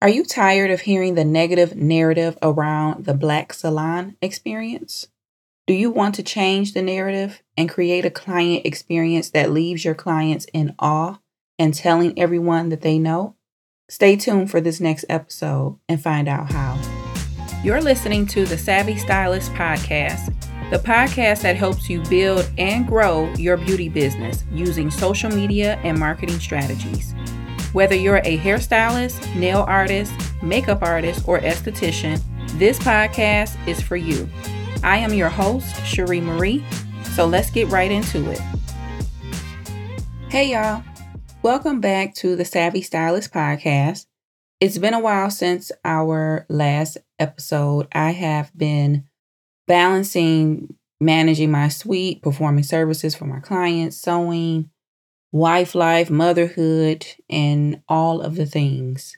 Are you tired of hearing the negative narrative around the Black salon experience? Do you want to change the narrative and create a client experience that leaves your clients in awe and telling everyone that they know? Stay tuned for this next episode and find out how. You're listening to the Savvy Stylist Podcast, the podcast that helps you build and grow your beauty business using social media and marketing strategies. Whether you're a hairstylist, nail artist, makeup artist, or esthetician, this podcast is for you. I am your host, Cherie Marie, so let's get right into it. Hey, y'all. Welcome back to the Savvy Stylist Podcast. It's been a while since our last episode. I have been balancing managing my suite, performing services for my clients, sewing, wife life, motherhood, and all of the things.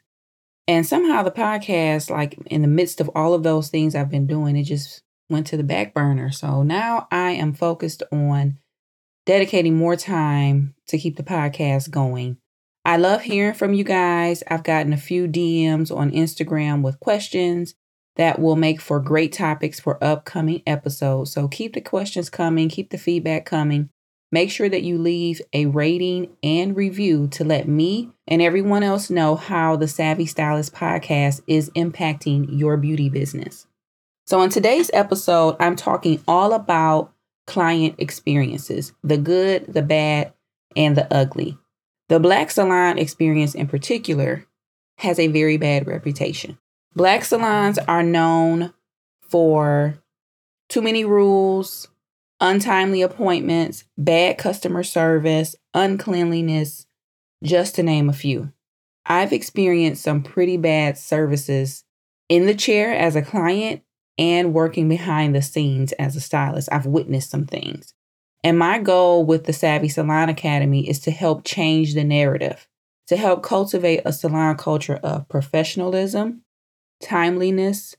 And somehow the podcast, like in the midst of all of those things I've been doing, it just went to the back burner. So now I am focused on dedicating more time to keep the podcast going. I love hearing from you guys. I've gotten a few DMs on Instagram with questions that will make for great topics for upcoming episodes. So keep the questions coming, keep the feedback coming. Make sure that you leave a rating and review to let me and everyone else know how the Savvy Stylist podcast is impacting your beauty business. So, in today's episode, I'm talking all about client experiences the good, the bad, and the ugly. The Black salon experience, in particular, has a very bad reputation. Black salons are known for too many rules, untimely appointments, bad customer service, uncleanliness, just to name a few. I've experienced some pretty bad services in the chair as a client and working behind the scenes as a stylist. I've witnessed some things. And my goal with the Savvy Salon Academy is to help change the narrative, to help cultivate a salon culture of professionalism, timeliness,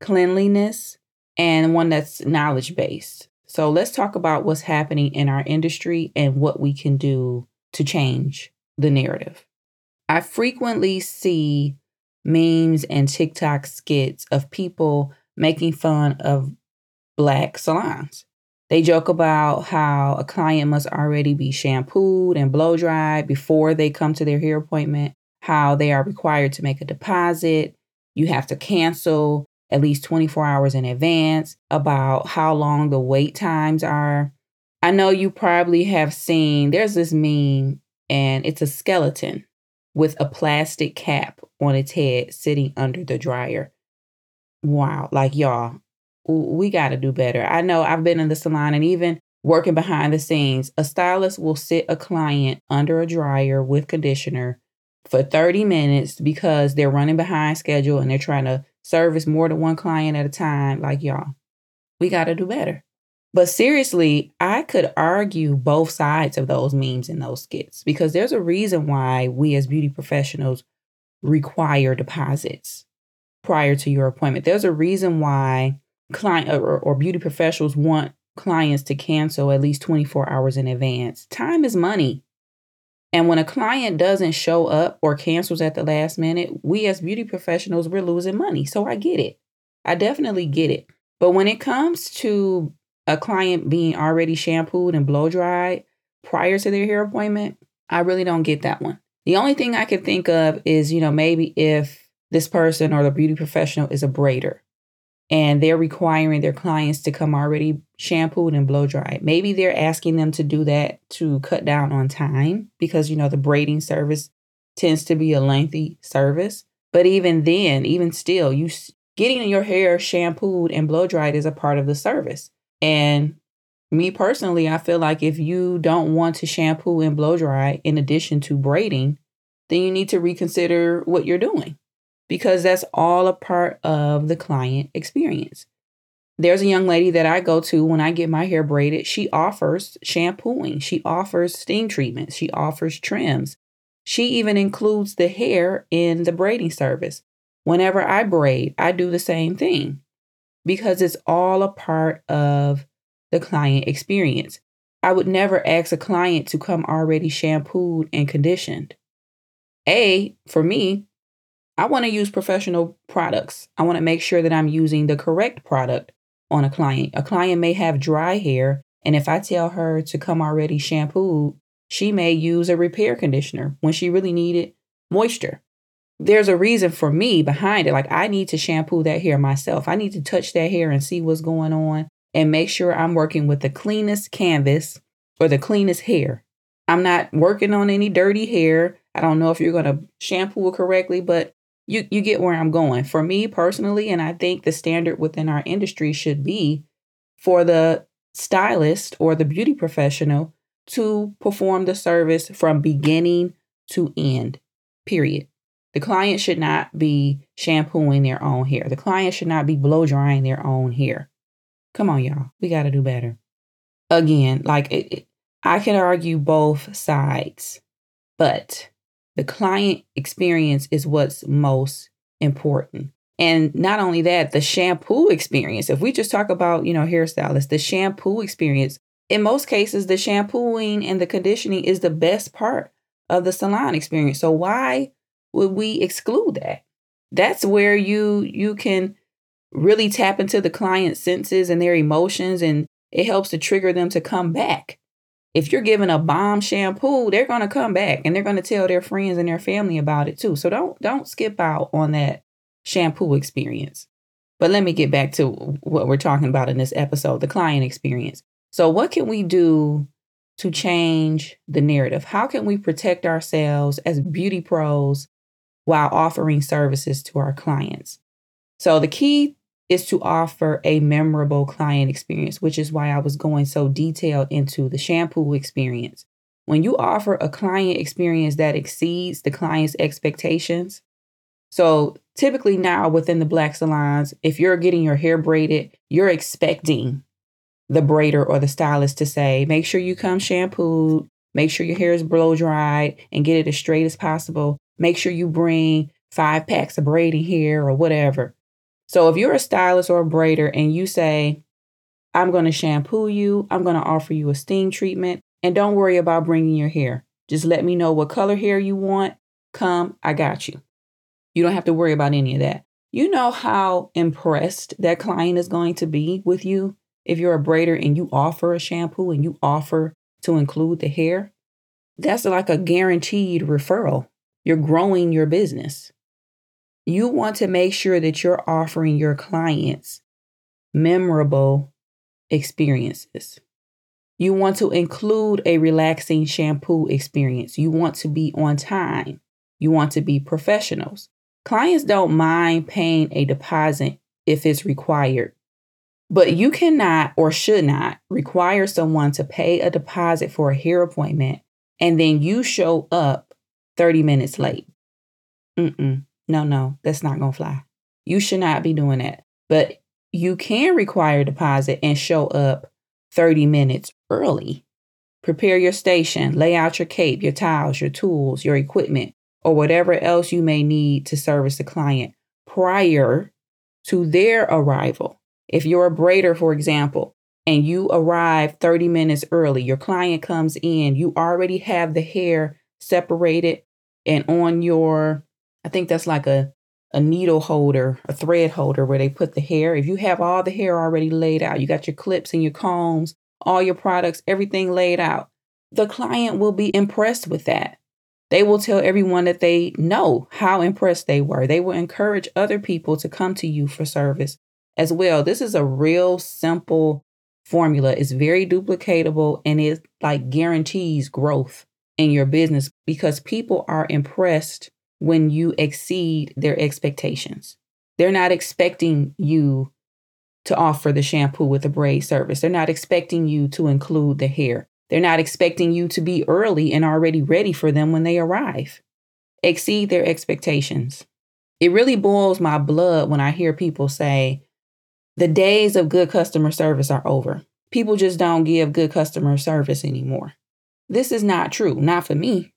cleanliness, and one that's knowledge based. So let's talk about what's happening in our industry and what we can do to change the narrative. I frequently see memes and TikTok skits of people making fun of black salons. They joke about how a client must already be shampooed and blow dried before they come to their hair appointment, how they are required to make a deposit, you have to cancel at least 24 hours in advance about how long the wait times are. I know you probably have seen there's this meme and it's a skeleton with a plastic cap on its head sitting under the dryer. Wow, like y'all, we got to do better. I know I've been in the salon and even working behind the scenes, a stylist will sit a client under a dryer with conditioner for 30 minutes because they're running behind schedule and they're trying to service more than one client at a time, like y'all. We got to do better. But seriously, I could argue both sides of those memes and those skits because there's a reason why we as beauty professionals require deposits prior to your appointment. There's a reason why client or, or beauty professionals want clients to cancel at least 24 hours in advance. Time is money. And when a client doesn't show up or cancels at the last minute, we as beauty professionals, we're losing money. So I get it. I definitely get it. But when it comes to a client being already shampooed and blow dried prior to their hair appointment, I really don't get that one. The only thing I can think of is, you know, maybe if this person or the beauty professional is a braider and they're requiring their clients to come already shampooed and blow dried. Maybe they're asking them to do that to cut down on time because, you know, the braiding service tends to be a lengthy service. But even then, even still, you getting your hair shampooed and blow dried is a part of the service. And me personally, I feel like if you don't want to shampoo and blow dry in addition to braiding, then you need to reconsider what you're doing because that's all a part of the client experience. There's a young lady that I go to when I get my hair braided. She offers shampooing, she offers steam treatments, she offers trims. She even includes the hair in the braiding service. Whenever I braid, I do the same thing because it's all a part of the client experience. I would never ask a client to come already shampooed and conditioned. A, for me, I want to use professional products. I want to make sure that I'm using the correct product on a client. A client may have dry hair, and if I tell her to come already shampooed, she may use a repair conditioner when she really needed moisture. There's a reason for me behind it. Like I need to shampoo that hair myself. I need to touch that hair and see what's going on and make sure I'm working with the cleanest canvas or the cleanest hair. I'm not working on any dirty hair. I don't know if you're going to shampoo it correctly, but you you get where I'm going. For me personally, and I think the standard within our industry should be for the stylist or the beauty professional to perform the service from beginning to end. Period. The client should not be shampooing their own hair. The client should not be blow drying their own hair. Come on, y'all. We got to do better. Again, like it, it, I can argue both sides, but the client experience is what's most important. And not only that, the shampoo experience. If we just talk about, you know, hairstylists, the shampoo experience, in most cases, the shampooing and the conditioning is the best part of the salon experience. So why would we exclude that? That's where you you can really tap into the client's senses and their emotions and it helps to trigger them to come back if you're giving a bomb shampoo, they're going to come back and they're going to tell their friends and their family about it too. So don't don't skip out on that shampoo experience. But let me get back to what we're talking about in this episode, the client experience. So what can we do to change the narrative? How can we protect ourselves as beauty pros while offering services to our clients? So the key is to offer a memorable client experience, which is why I was going so detailed into the shampoo experience. When you offer a client experience that exceeds the client's expectations, so typically now within the black salons, if you're getting your hair braided, you're expecting the braider or the stylist to say, make sure you come shampooed, make sure your hair is blow dried and get it as straight as possible. Make sure you bring five packs of braiding hair or whatever. So if you're a stylist or a braider and you say, I'm going to shampoo you, I'm going to offer you a steam treatment, and don't worry about bringing your hair. Just let me know what color hair you want. Come, I got you. You don't have to worry about any of that. You know how impressed that client is going to be with you if you're a braider and you offer a shampoo and you offer to include the hair. That's like a guaranteed referral. You're growing your business. You want to make sure that you're offering your clients memorable experiences. You want to include a relaxing shampoo experience. You want to be on time. You want to be professionals. Clients don't mind paying a deposit if it's required, but you cannot or should not require someone to pay a deposit for a hair appointment and then you show up 30 minutes late. Mm-mm. No, no, that's not going to fly. You should not be doing that. But you can require a deposit and show up 30 minutes early. Prepare your station, lay out your cape, your towels, your tools, your equipment, or whatever else you may need to service the client prior to their arrival. If you're a braider, for example, and you arrive 30 minutes early, your client comes in, you already have the hair separated and on your I think that's like a, a needle holder, a thread holder where they put the hair. If you have all the hair already laid out, you got your clips and your combs, all your products, everything laid out, the client will be impressed with that. They will tell everyone that they know how impressed they were. They will encourage other people to come to you for service as well. This is a real simple formula. It's very duplicatable and it like guarantees growth in your business because people are impressed when you exceed their expectations. They're not expecting you to offer the shampoo with a braid service. They're not expecting you to include the hair. They're not expecting you to be early and already ready for them when they arrive. Exceed their expectations. It really boils my blood when I hear people say, the days of good customer service are over. People just don't give good customer service anymore. This is not true, not for me.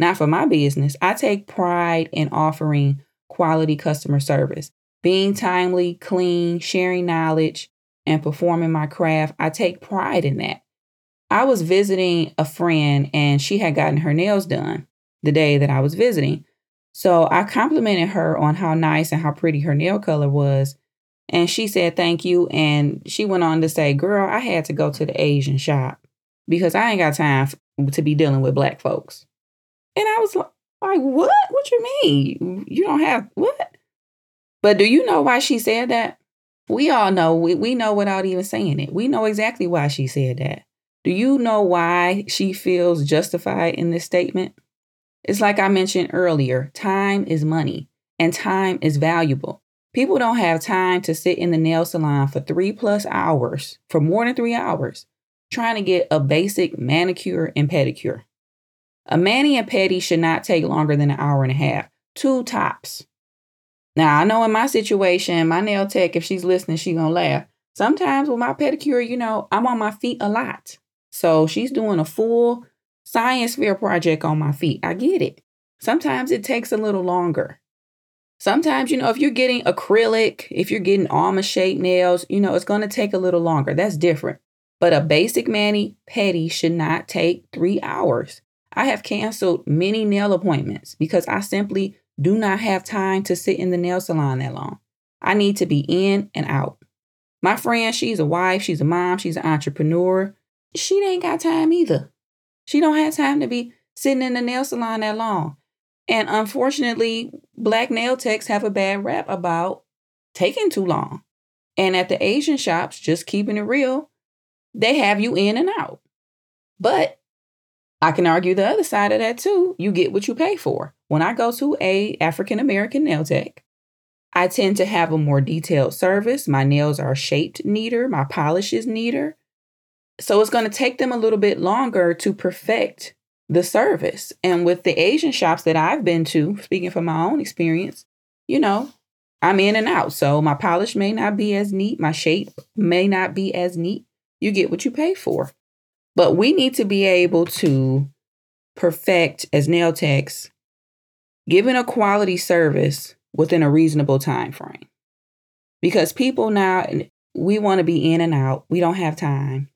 Not for my business. I take pride in offering quality customer service, being timely, clean, sharing knowledge, and performing my craft. I take pride in that. I was visiting a friend and she had gotten her nails done the day that I was visiting. So I complimented her on how nice and how pretty her nail color was. And she said thank you. And she went on to say, Girl, I had to go to the Asian shop because I ain't got time to be dealing with black folks. And I was like, like What? What you mean? You don't have what? But do you know why she said that? We all know, we, we know without even saying it. We know exactly why she said that. Do you know why she feels justified in this statement? It's like I mentioned earlier time is money and time is valuable. People don't have time to sit in the nail salon for three plus hours, for more than three hours, trying to get a basic manicure and pedicure. A mani and pedi should not take longer than an hour and a half, two tops. Now, I know in my situation, my nail tech, if she's listening, she's going to laugh. Sometimes with my pedicure, you know, I'm on my feet a lot. So she's doing a full science fair project on my feet. I get it. Sometimes it takes a little longer. Sometimes, you know, if you're getting acrylic, if you're getting almond shaped nails, you know, it's going to take a little longer. That's different. But a basic mani pedi should not take three hours. I have canceled many nail appointments because I simply do not have time to sit in the nail salon that long. I need to be in and out. My friend, she's a wife, she's a mom, she's an entrepreneur. She ain't got time either. She don't have time to be sitting in the nail salon that long. And unfortunately, black nail techs have a bad rap about taking too long. And at the Asian shops, just keeping it real, they have you in and out. But I can argue the other side of that too. You get what you pay for. When I go to a African American nail tech, I tend to have a more detailed service. My nails are shaped neater, my polish is neater. So it's going to take them a little bit longer to perfect the service. And with the Asian shops that I've been to, speaking from my own experience, you know, I'm in and out. So my polish may not be as neat, my shape may not be as neat. You get what you pay for. But we need to be able to perfect as nail techs, giving a quality service within a reasonable time frame. Because people now we want to be in and out. We don't have time.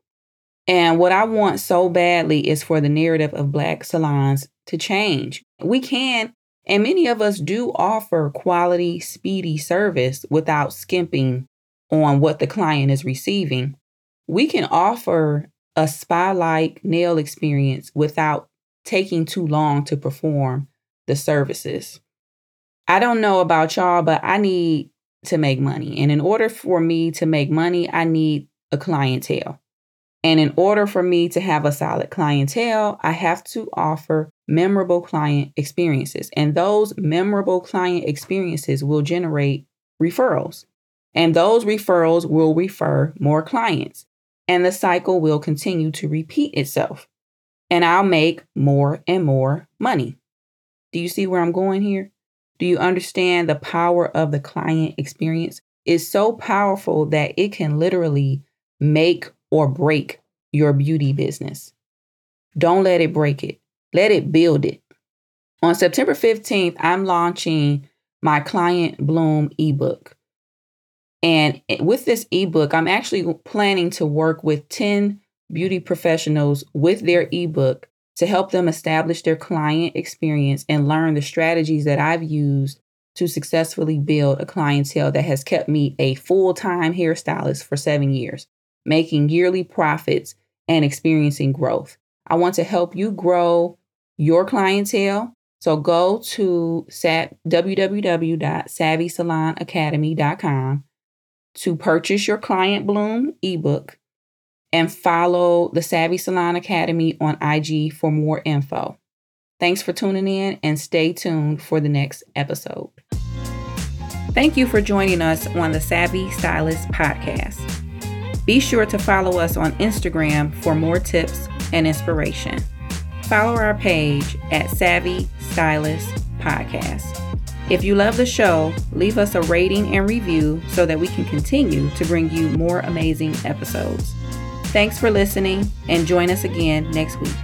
And what I want so badly is for the narrative of Black salons to change. We can, and many of us do offer quality, speedy service without skimping on what the client is receiving. We can offer a spa like nail experience without taking too long to perform the services. I don't know about y'all, but I need to make money. And in order for me to make money, I need a clientele. And in order for me to have a solid clientele, I have to offer memorable client experiences. And those memorable client experiences will generate referrals. And those referrals will refer more clients. And the cycle will continue to repeat itself. And I'll make more and more money. Do you see where I'm going here? Do you understand the power of the client experience? It's so powerful that it can literally make or break your beauty business. Don't let it break it, let it build it. On September 15th, I'm launching my Client Bloom ebook. And with this ebook, I'm actually planning to work with 10 beauty professionals with their ebook to help them establish their client experience and learn the strategies that I've used to successfully build a clientele that has kept me a full time hairstylist for seven years making yearly profits and experiencing growth. I want to help you grow your clientele. So go to www.savvysalonacademy.com to purchase your Client Bloom ebook and follow the Savvy Salon Academy on IG for more info. Thanks for tuning in and stay tuned for the next episode. Thank you for joining us on the Savvy Stylist podcast. Be sure to follow us on Instagram for more tips and inspiration. Follow our page at Savvy Stylist Podcast. If you love the show, leave us a rating and review so that we can continue to bring you more amazing episodes. Thanks for listening and join us again next week.